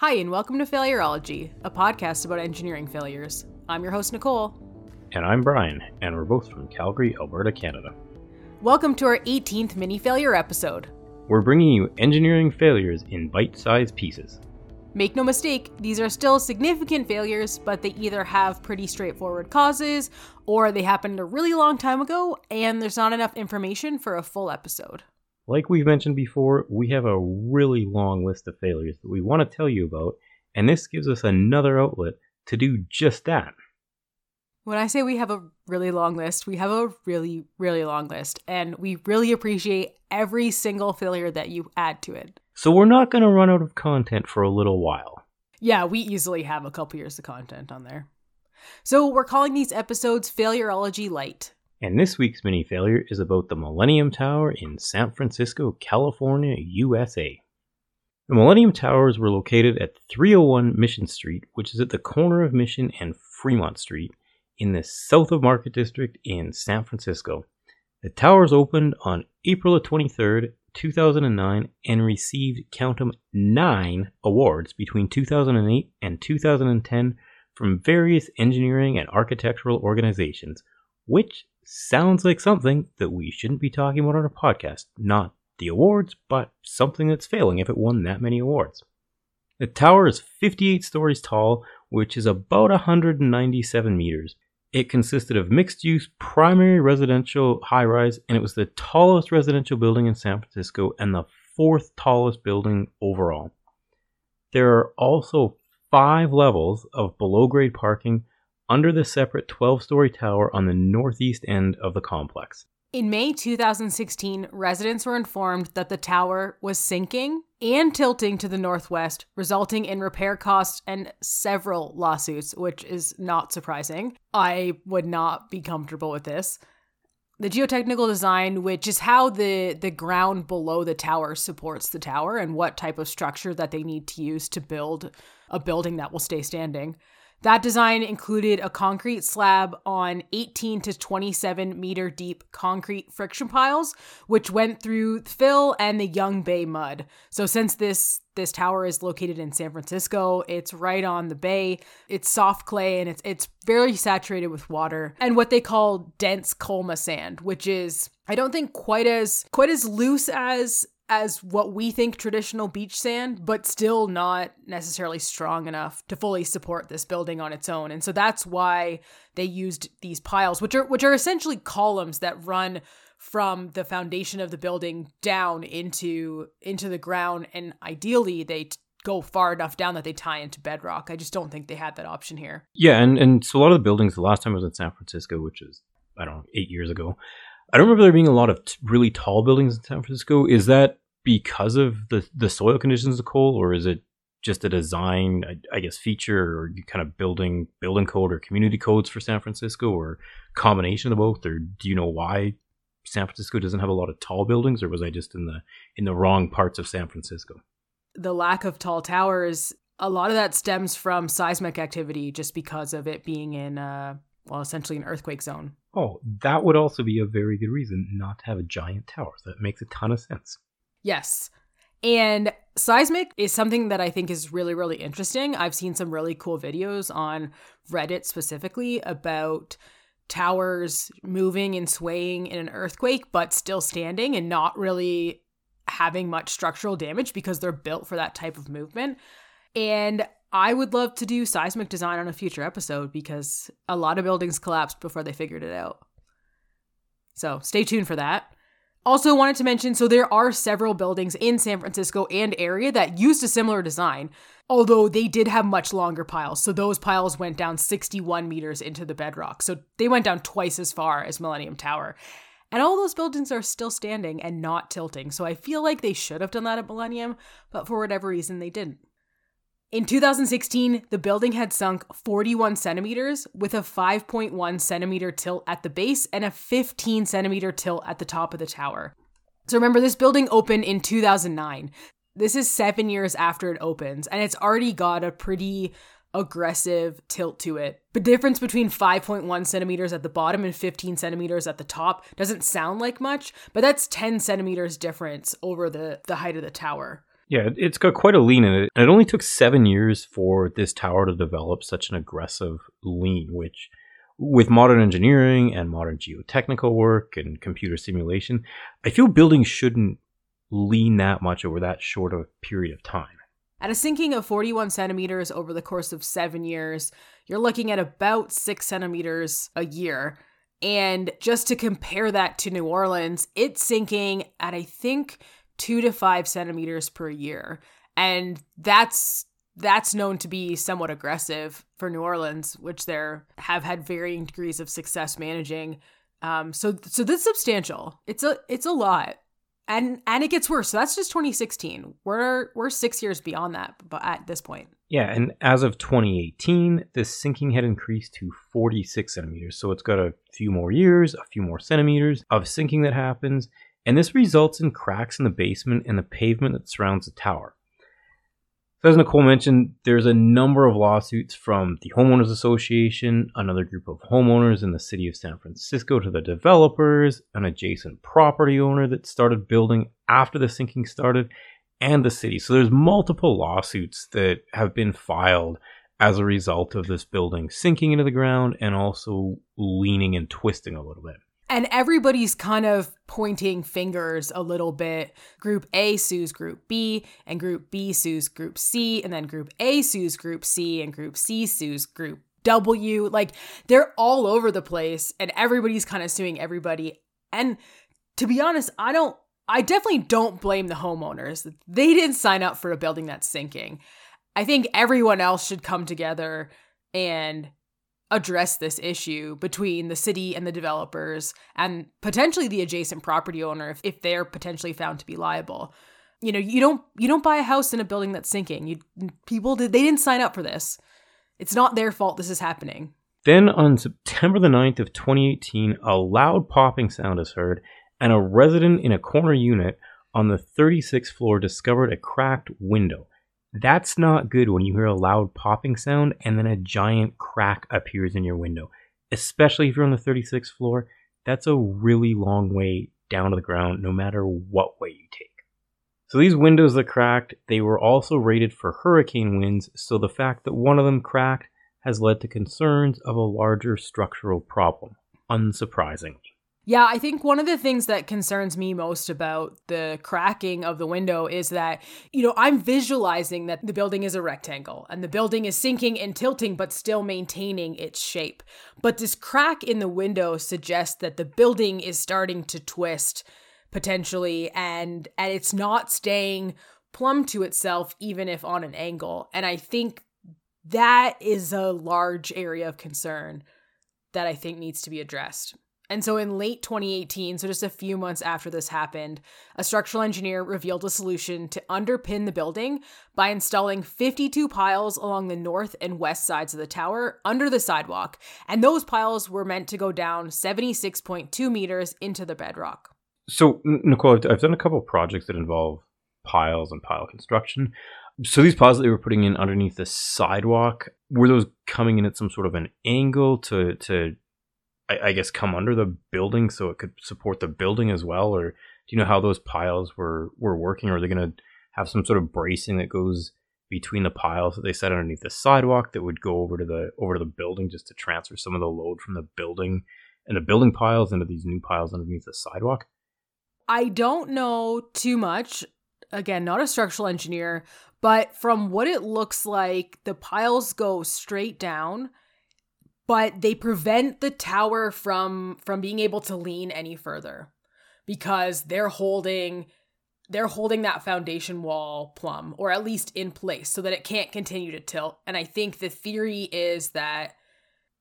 Hi, and welcome to Failurology, a podcast about engineering failures. I'm your host, Nicole. And I'm Brian, and we're both from Calgary, Alberta, Canada. Welcome to our 18th mini failure episode. We're bringing you engineering failures in bite sized pieces. Make no mistake, these are still significant failures, but they either have pretty straightforward causes, or they happened a really long time ago, and there's not enough information for a full episode. Like we've mentioned before, we have a really long list of failures that we want to tell you about, and this gives us another outlet to do just that. When I say we have a really long list, we have a really, really long list, and we really appreciate every single failure that you add to it. So we're not going to run out of content for a little while. Yeah, we easily have a couple years of content on there. So we're calling these episodes Failurology Light. And this week's mini failure is about the Millennium Tower in San Francisco, California, USA. The Millennium Towers were located at 301 Mission Street, which is at the corner of Mission and Fremont Street in the south of Market District in San Francisco. The towers opened on April 23, 2009, and received, count them, nine awards between 2008 and 2010 from various engineering and architectural organizations, which sounds like something that we shouldn't be talking about on a podcast. Not the awards, but something that's failing if it won that many awards. The tower is 58 stories tall, which is about 197 meters. It consisted of mixed use primary residential high rise, and it was the tallest residential building in San Francisco and the fourth tallest building overall. There are also five levels of below grade parking under the separate 12 story tower on the northeast end of the complex. In May 2016, residents were informed that the tower was sinking and tilting to the northwest, resulting in repair costs and several lawsuits, which is not surprising. I would not be comfortable with this. The geotechnical design, which is how the, the ground below the tower supports the tower and what type of structure that they need to use to build a building that will stay standing, that design included a concrete slab on 18 to 27 meter deep concrete friction piles, which went through fill and the Young Bay mud. So since this this tower is located in San Francisco, it's right on the bay. It's soft clay and it's it's very saturated with water and what they call dense Colma sand, which is I don't think quite as quite as loose as as what we think traditional beach sand, but still not necessarily strong enough to fully support this building on its own. And so that's why they used these piles, which are which are essentially columns that run from the foundation of the building down into into the ground and ideally they t- go far enough down that they tie into bedrock. I just don't think they had that option here. Yeah, and and so a lot of the buildings the last time I was in San Francisco, which is I don't know, 8 years ago, I don't remember there being a lot of t- really tall buildings in San Francisco. Is that because of the the soil conditions of coal, or is it just a design, I, I guess, feature, or you kind of building building code or community codes for San Francisco, or combination of both, or do you know why San Francisco doesn't have a lot of tall buildings, or was I just in the in the wrong parts of San Francisco? The lack of tall towers, a lot of that stems from seismic activity, just because of it being in, uh, well, essentially an earthquake zone. Oh, that would also be a very good reason not to have a giant tower. That makes a ton of sense. Yes. And seismic is something that I think is really, really interesting. I've seen some really cool videos on Reddit specifically about towers moving and swaying in an earthquake, but still standing and not really having much structural damage because they're built for that type of movement. And I would love to do seismic design on a future episode because a lot of buildings collapsed before they figured it out. So stay tuned for that. Also, wanted to mention so there are several buildings in San Francisco and area that used a similar design, although they did have much longer piles. So those piles went down 61 meters into the bedrock. So they went down twice as far as Millennium Tower. And all those buildings are still standing and not tilting. So I feel like they should have done that at Millennium, but for whatever reason, they didn't. In 2016, the building had sunk 41 centimeters with a 5.1 centimeter tilt at the base and a 15 centimeter tilt at the top of the tower. So remember, this building opened in 2009. This is seven years after it opens, and it's already got a pretty aggressive tilt to it. The difference between 5.1 centimeters at the bottom and 15 centimeters at the top doesn't sound like much, but that's 10 centimeters difference over the, the height of the tower. Yeah, it's got quite a lean in it. It only took seven years for this tower to develop such an aggressive lean, which, with modern engineering and modern geotechnical work and computer simulation, I feel buildings shouldn't lean that much over that short of a period of time. At a sinking of 41 centimeters over the course of seven years, you're looking at about six centimeters a year. And just to compare that to New Orleans, it's sinking at, I think, two to five centimeters per year. And that's that's known to be somewhat aggressive for New Orleans, which they have had varying degrees of success managing. Um, so so that's substantial. It's a it's a lot and and it gets worse. So that's just 2016. We're we're six years beyond that, but at this point. Yeah, and as of 2018, the sinking had increased to 46 centimeters. So it's got a few more years, a few more centimeters of sinking that happens, and this results in cracks in the basement and the pavement that surrounds the tower. So as Nicole mentioned, there's a number of lawsuits from the Homeowners Association, another group of homeowners in the city of San Francisco to the developers, an adjacent property owner that started building after the sinking started, and the city. So there's multiple lawsuits that have been filed as a result of this building sinking into the ground and also leaning and twisting a little bit and everybody's kind of pointing fingers a little bit. Group A sues Group B, and Group B sues Group C, and then Group A sues Group C, and Group C sues Group W. Like they're all over the place, and everybody's kind of suing everybody. And to be honest, I don't, I definitely don't blame the homeowners. They didn't sign up for a building that's sinking. I think everyone else should come together and address this issue between the city and the developers and potentially the adjacent property owner if, if they're potentially found to be liable. You know you don't you don't buy a house in a building that's sinking. You people did they didn't sign up for this. It's not their fault this is happening. Then on september the 9th of 2018 a loud popping sound is heard and a resident in a corner unit on the 36th floor discovered a cracked window that's not good when you hear a loud popping sound and then a giant crack appears in your window, especially if you're on the 36th floor. That's a really long way down to the ground, no matter what way you take. So these windows that cracked, they were also rated for hurricane winds, so the fact that one of them cracked has led to concerns of a larger structural problem, unsurprisingly. Yeah, I think one of the things that concerns me most about the cracking of the window is that, you know, I'm visualizing that the building is a rectangle and the building is sinking and tilting, but still maintaining its shape. But this crack in the window suggests that the building is starting to twist potentially and and it's not staying plumb to itself even if on an angle. And I think that is a large area of concern that I think needs to be addressed. And so in late 2018, so just a few months after this happened, a structural engineer revealed a solution to underpin the building by installing 52 piles along the north and west sides of the tower under the sidewalk. And those piles were meant to go down 76.2 meters into the bedrock. So, Nicole, I've done a couple projects that involve piles and pile construction. So these piles that they were putting in underneath the sidewalk, were those coming in at some sort of an angle to to I, I, guess come under the building so it could support the building as well or do you know how those piles were were working? Or are they going to have some sort of bracing that goes between the piles that they set underneath the sidewalk that would go over to the over to the building just to transfer some of the load from the building and the building piles into these new piles underneath the sidewalk? I don't know too much. Again not a structural engineer but from what it looks like the piles go straight down but they prevent the tower from from being able to lean any further because they're holding they're holding that foundation wall plumb or at least in place so that it can't continue to tilt. And i think the theory is that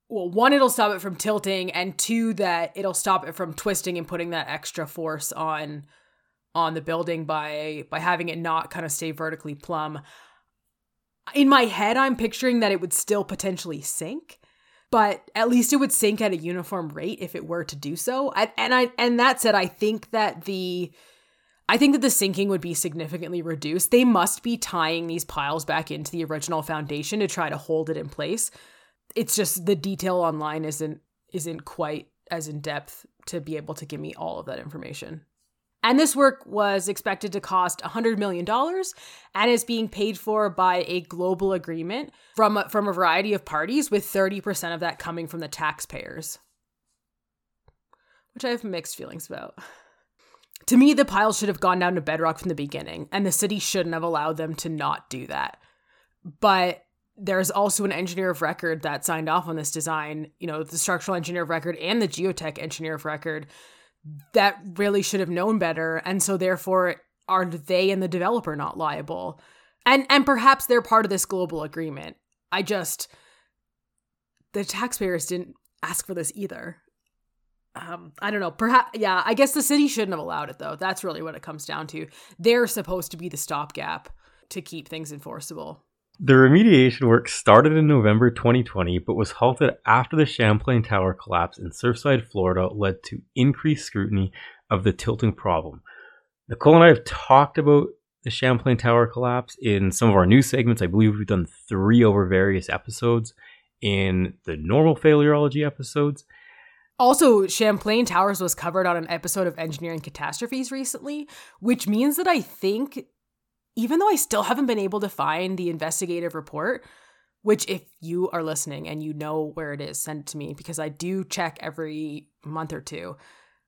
well one it'll stop it from tilting and two that it'll stop it from twisting and putting that extra force on on the building by by having it not kind of stay vertically plumb. In my head i'm picturing that it would still potentially sink but at least it would sink at a uniform rate if it were to do so. And, and I and that said, I think that the I think that the sinking would be significantly reduced. They must be tying these piles back into the original foundation to try to hold it in place. It's just the detail online isn't isn't quite as in depth to be able to give me all of that information. And this work was expected to cost $100 million and is being paid for by a global agreement from from a variety of parties, with 30% of that coming from the taxpayers, which I have mixed feelings about. To me, the pile should have gone down to bedrock from the beginning, and the city shouldn't have allowed them to not do that. But there's also an engineer of record that signed off on this design, you know, the structural engineer of record and the geotech engineer of record that really should have known better and so therefore are they and the developer not liable? And and perhaps they're part of this global agreement. I just the taxpayers didn't ask for this either. Um i don't know. Perhaps yeah i guess the city shouldn't have allowed it though. That's really what it comes down to. They're supposed to be the stopgap to keep things enforceable the remediation work started in November 2020, but was halted after the Champlain Tower collapse in Surfside, Florida, led to increased scrutiny of the tilting problem. Nicole and I have talked about the Champlain Tower collapse in some of our news segments. I believe we've done three over various episodes in the normal failurology episodes. Also, Champlain Towers was covered on an episode of Engineering Catastrophes recently, which means that I think even though I still haven't been able to find the investigative report, which if you are listening and you know where it is, send it to me because I do check every month or two.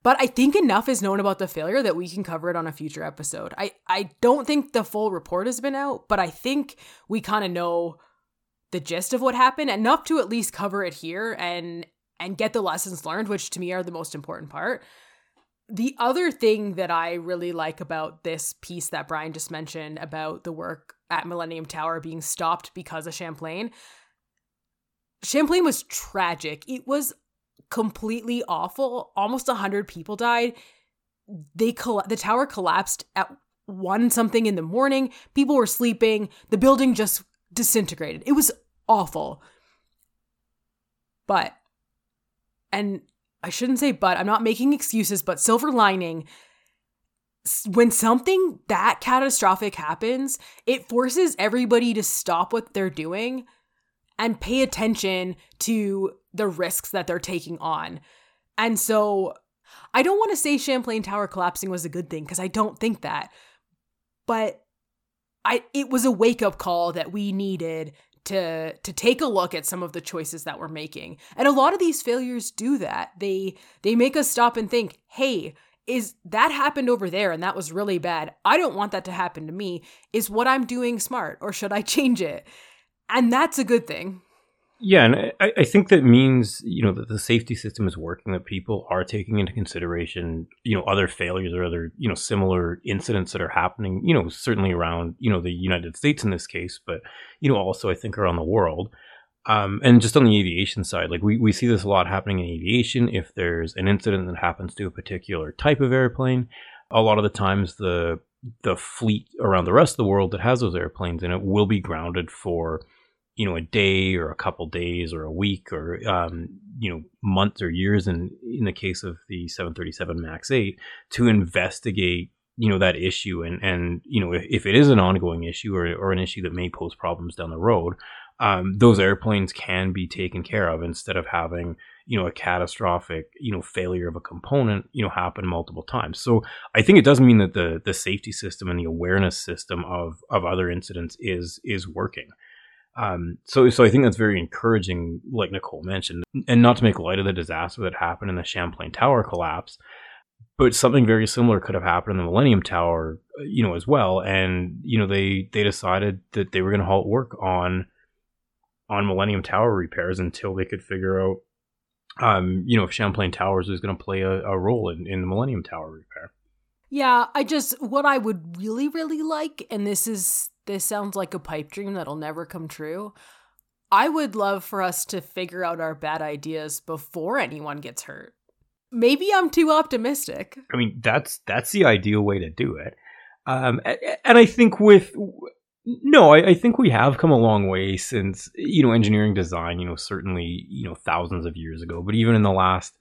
But I think enough is known about the failure that we can cover it on a future episode. I, I don't think the full report has been out, but I think we kind of know the gist of what happened enough to at least cover it here and and get the lessons learned, which to me are the most important part the other thing that I really like about this piece that Brian just mentioned about the work at Millennium Tower being stopped because of Champlain, Champlain was tragic. It was completely awful. Almost 100 people died. They coll- the tower collapsed at one something in the morning. People were sleeping. The building just disintegrated. It was awful. But and I shouldn't say but, I'm not making excuses, but silver lining when something that catastrophic happens, it forces everybody to stop what they're doing and pay attention to the risks that they're taking on. And so I don't want to say Champlain Tower collapsing was a good thing because I don't think that. But I it was a wake-up call that we needed to to take a look at some of the choices that we're making. And a lot of these failures do that. They they make us stop and think, "Hey, is that happened over there and that was really bad. I don't want that to happen to me. Is what I'm doing smart or should I change it?" And that's a good thing. Yeah, and I, I think that means you know that the safety system is working. That people are taking into consideration you know other failures or other you know similar incidents that are happening. You know certainly around you know the United States in this case, but you know also I think around the world. Um, and just on the aviation side, like we, we see this a lot happening in aviation. If there's an incident that happens to a particular type of airplane, a lot of the times the the fleet around the rest of the world that has those airplanes in it will be grounded for you know a day or a couple days or a week or um, you know months or years in in the case of the 737 max 8 to investigate you know that issue and and you know if, if it is an ongoing issue or, or an issue that may pose problems down the road um, those airplanes can be taken care of instead of having you know a catastrophic you know failure of a component you know happen multiple times. So i think it does mean that the the safety system and the awareness system of of other incidents is is working um, so, so I think that's very encouraging, like Nicole mentioned, and not to make light of the disaster that happened in the Champlain Tower collapse, but something very similar could have happened in the Millennium Tower, uh, you know, as well. And you know, they they decided that they were going to halt work on on Millennium Tower repairs until they could figure out, um, you know, if Champlain Towers was going to play a, a role in, in the Millennium Tower repair. Yeah, I just what I would really really like and this is this sounds like a pipe dream that'll never come true. I would love for us to figure out our bad ideas before anyone gets hurt. Maybe I'm too optimistic. I mean, that's that's the ideal way to do it. Um, and I think with no, I, I, think we have come a long way since you know engineering design. You know, certainly you know thousands of years ago, but even in the last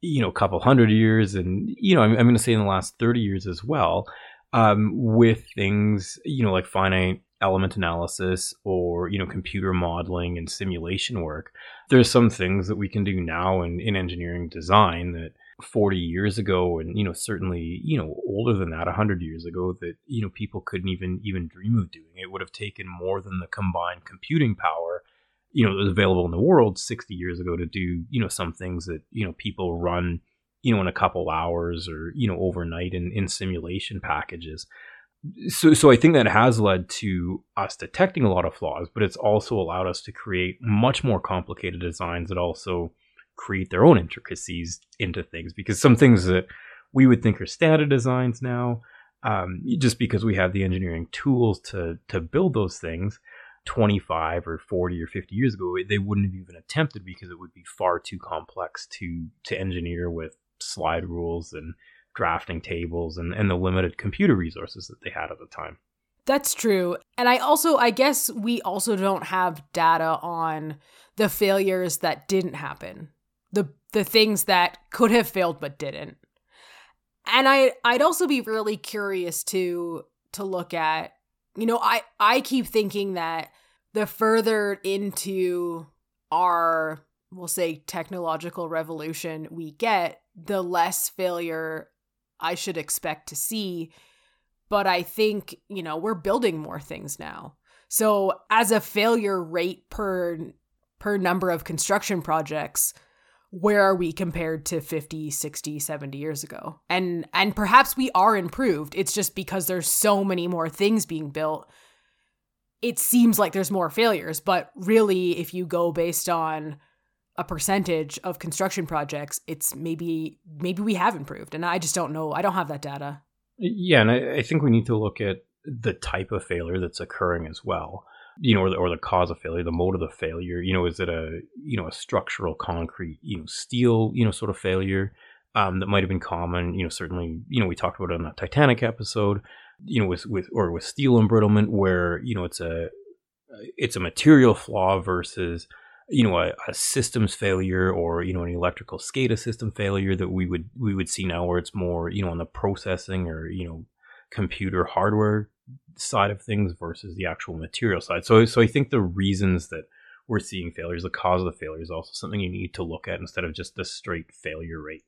you know couple hundred years, and you know I'm, I'm going to say in the last thirty years as well um, with things, you know, like finite element analysis or, you know, computer modeling and simulation work. There's some things that we can do now in, in engineering design that 40 years ago and you know certainly you know older than that 100 years ago that you know people couldn't even even dream of doing it would have taken more than the combined computing power you know that was available in the world 60 years ago to do you know some things that you know people run you know in a couple hours or you know overnight in, in simulation packages so so I think that has led to us detecting a lot of flaws, but it's also allowed us to create much more complicated designs that also create their own intricacies into things. Because some things that we would think are standard designs now, um, just because we have the engineering tools to to build those things, 25 or 40 or 50 years ago, they wouldn't have even attempted because it would be far too complex to to engineer with slide rules and drafting tables and, and the limited computer resources that they had at the time. That's true. And I also, I guess we also don't have data on the failures that didn't happen, the the things that could have failed but didn't. And I I'd also be really curious to to look at, you know, I I keep thinking that the further into our we'll say technological revolution we get, the less failure I should expect to see. But I think, you know, we're building more things now. So as a failure rate per per number of construction projects, where are we compared to 50, 60, 70 years ago? And and perhaps we are improved. It's just because there's so many more things being built. It seems like there's more failures, but really if you go based on a percentage of construction projects, it's maybe maybe we have improved, and I just don't know. I don't have that data. Yeah, and I, I think we need to look at the type of failure that's occurring as well. You know, or the, or the cause of failure, the mode of the failure. You know, is it a you know a structural concrete, you know, steel, you know, sort of failure um, that might have been common. You know, certainly, you know, we talked about it on that Titanic episode. You know, with with or with steel embrittlement, where you know it's a it's a material flaw versus you know a, a, systems failure or you know an electrical SCADA system failure that we would we would see now where it's more you know on the processing or you know computer hardware side of things versus the actual material side. So so I think the reasons that we're seeing failures, the cause of the failure is also something you need to look at instead of just the straight failure rate.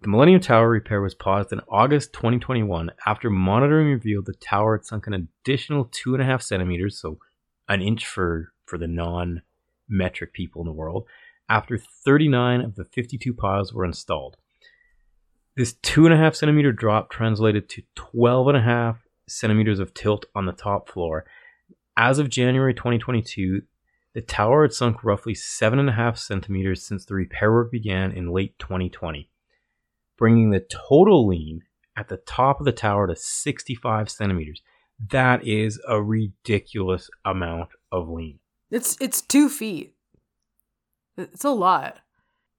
The Millennium Tower repair was paused in August 2021 after monitoring revealed the tower had sunk an additional two and a half centimeters, so an inch for for the non metric people in the world after 39 of the 52 piles were installed. This two and a half centimeter drop translated to 12 and a half centimeters of tilt on the top floor. As of January 2022, the tower had sunk roughly seven and a half centimeters since the repair work began in late 2020, bringing the total lean at the top of the tower to 65 centimeters. That is a ridiculous amount of lean. It's it's two feet. It's a lot.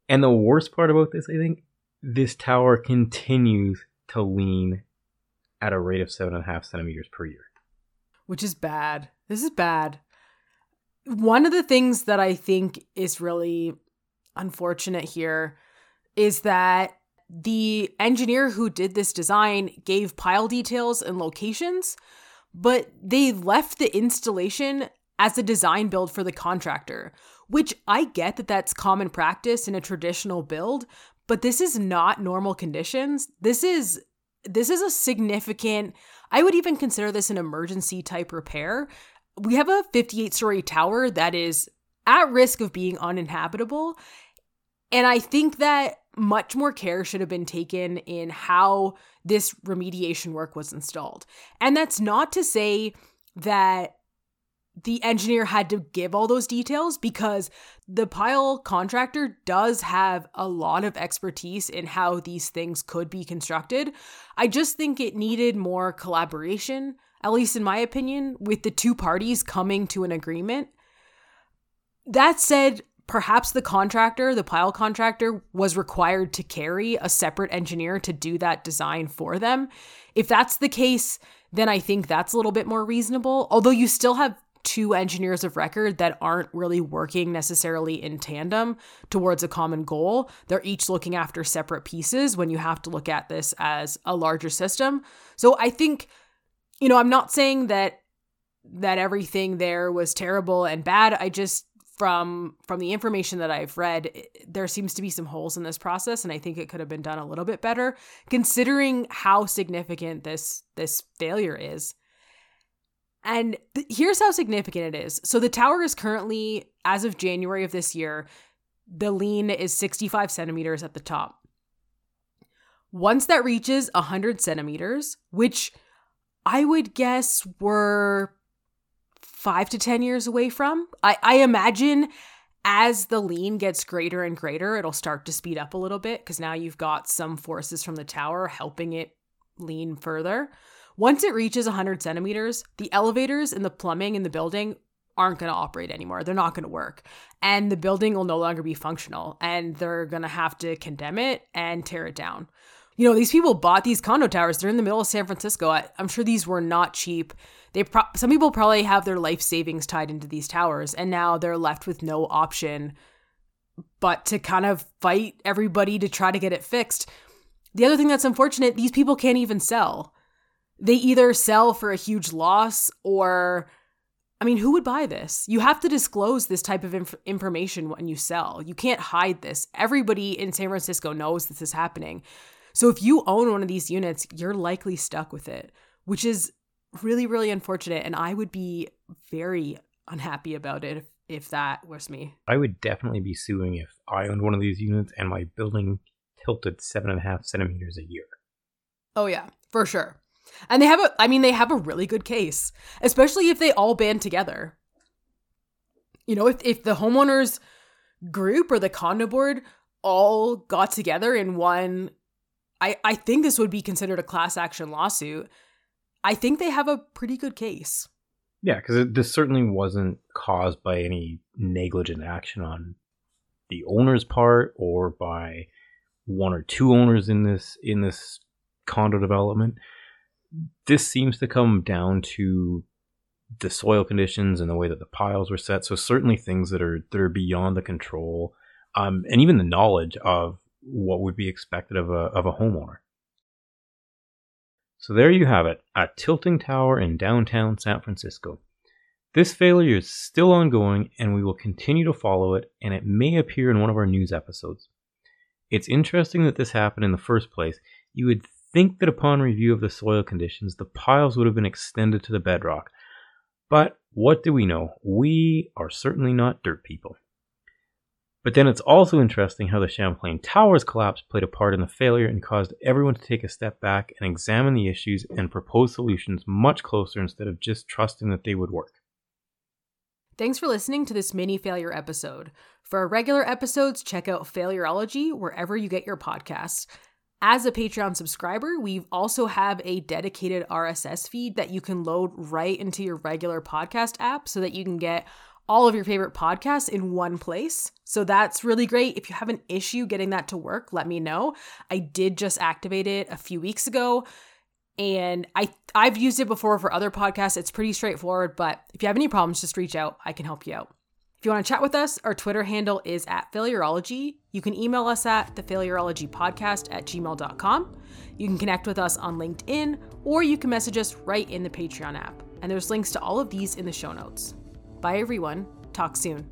And the worst part about this, I think, this tower continues to lean at a rate of seven and a half centimeters per year. Which is bad. This is bad. One of the things that I think is really unfortunate here is that the engineer who did this design gave pile details and locations, but they left the installation as a design build for the contractor, which I get that that's common practice in a traditional build, but this is not normal conditions. This is this is a significant I would even consider this an emergency type repair. We have a 58 story tower that is at risk of being uninhabitable. And I think that much more care should have been taken in how this remediation work was installed. And that's not to say that the engineer had to give all those details because the pile contractor does have a lot of expertise in how these things could be constructed. I just think it needed more collaboration, at least in my opinion, with the two parties coming to an agreement. That said, perhaps the contractor, the pile contractor, was required to carry a separate engineer to do that design for them. If that's the case, then I think that's a little bit more reasonable. Although you still have two engineers of record that aren't really working necessarily in tandem towards a common goal. They're each looking after separate pieces when you have to look at this as a larger system. So I think, you know, I'm not saying that that everything there was terrible and bad. I just from from the information that I've read, there seems to be some holes in this process, and I think it could have been done a little bit better, considering how significant this this failure is. And th- here's how significant it is. So the tower is currently, as of January of this year, the lean is 65 centimeters at the top. Once that reaches 100 centimeters, which I would guess we're five to 10 years away from. I, I imagine as the lean gets greater and greater, it'll start to speed up a little bit because now you've got some forces from the tower helping it lean further. Once it reaches 100 centimeters, the elevators and the plumbing in the building aren't going to operate anymore. They're not going to work. And the building will no longer be functional. And they're going to have to condemn it and tear it down. You know, these people bought these condo towers. They're in the middle of San Francisco. I, am sure these were not cheap. They pro- some people probably have their life savings tied into these towers, and now they're left with no option but to kind of fight everybody to try to get it fixed. The other thing that's unfortunate, these people can't even sell. They either sell for a huge loss or I mean, who would buy this? You have to disclose this type of inf- information when you sell. You can't hide this. Everybody in San Francisco knows this is happening. So if you own one of these units, you're likely stuck with it, which is really, really unfortunate. And I would be very unhappy about it if, if that was me. I would definitely be suing if I owned one of these units and my building tilted seven and a half centimeters a year. Oh, yeah, for sure. And they have a, I mean, they have a really good case, especially if they all band together. You know, if, if the homeowners group or the condo board all got together in one I, I think this would be considered a class action lawsuit. I think they have a pretty good case. Yeah, because this certainly wasn't caused by any negligent action on the owner's part or by one or two owners in this in this condo development. This seems to come down to the soil conditions and the way that the piles were set. So certainly things that are that are beyond the control, um, and even the knowledge of what would be expected of a, of a homeowner. So there you have it, a tilting tower in downtown San Francisco. This failure is still ongoing and we will continue to follow it, and it may appear in one of our news episodes. It's interesting that this happened in the first place. You would think that upon review of the soil conditions, the piles would have been extended to the bedrock. But what do we know? We are certainly not dirt people. But then it's also interesting how the Champlain Towers collapse played a part in the failure and caused everyone to take a step back and examine the issues and propose solutions much closer instead of just trusting that they would work. Thanks for listening to this mini failure episode. For our regular episodes, check out Failurology wherever you get your podcasts. As a Patreon subscriber, we also have a dedicated RSS feed that you can load right into your regular podcast app so that you can get all of your favorite podcasts in one place. So that's really great. If you have an issue getting that to work, let me know. I did just activate it a few weeks ago and I I've used it before for other podcasts. It's pretty straightforward, but if you have any problems, just reach out. I can help you out. If you want to chat with us, our Twitter handle is at Failurology. You can email us at the Podcast at gmail.com. You can connect with us on LinkedIn, or you can message us right in the Patreon app. And there's links to all of these in the show notes. Bye, everyone. Talk soon.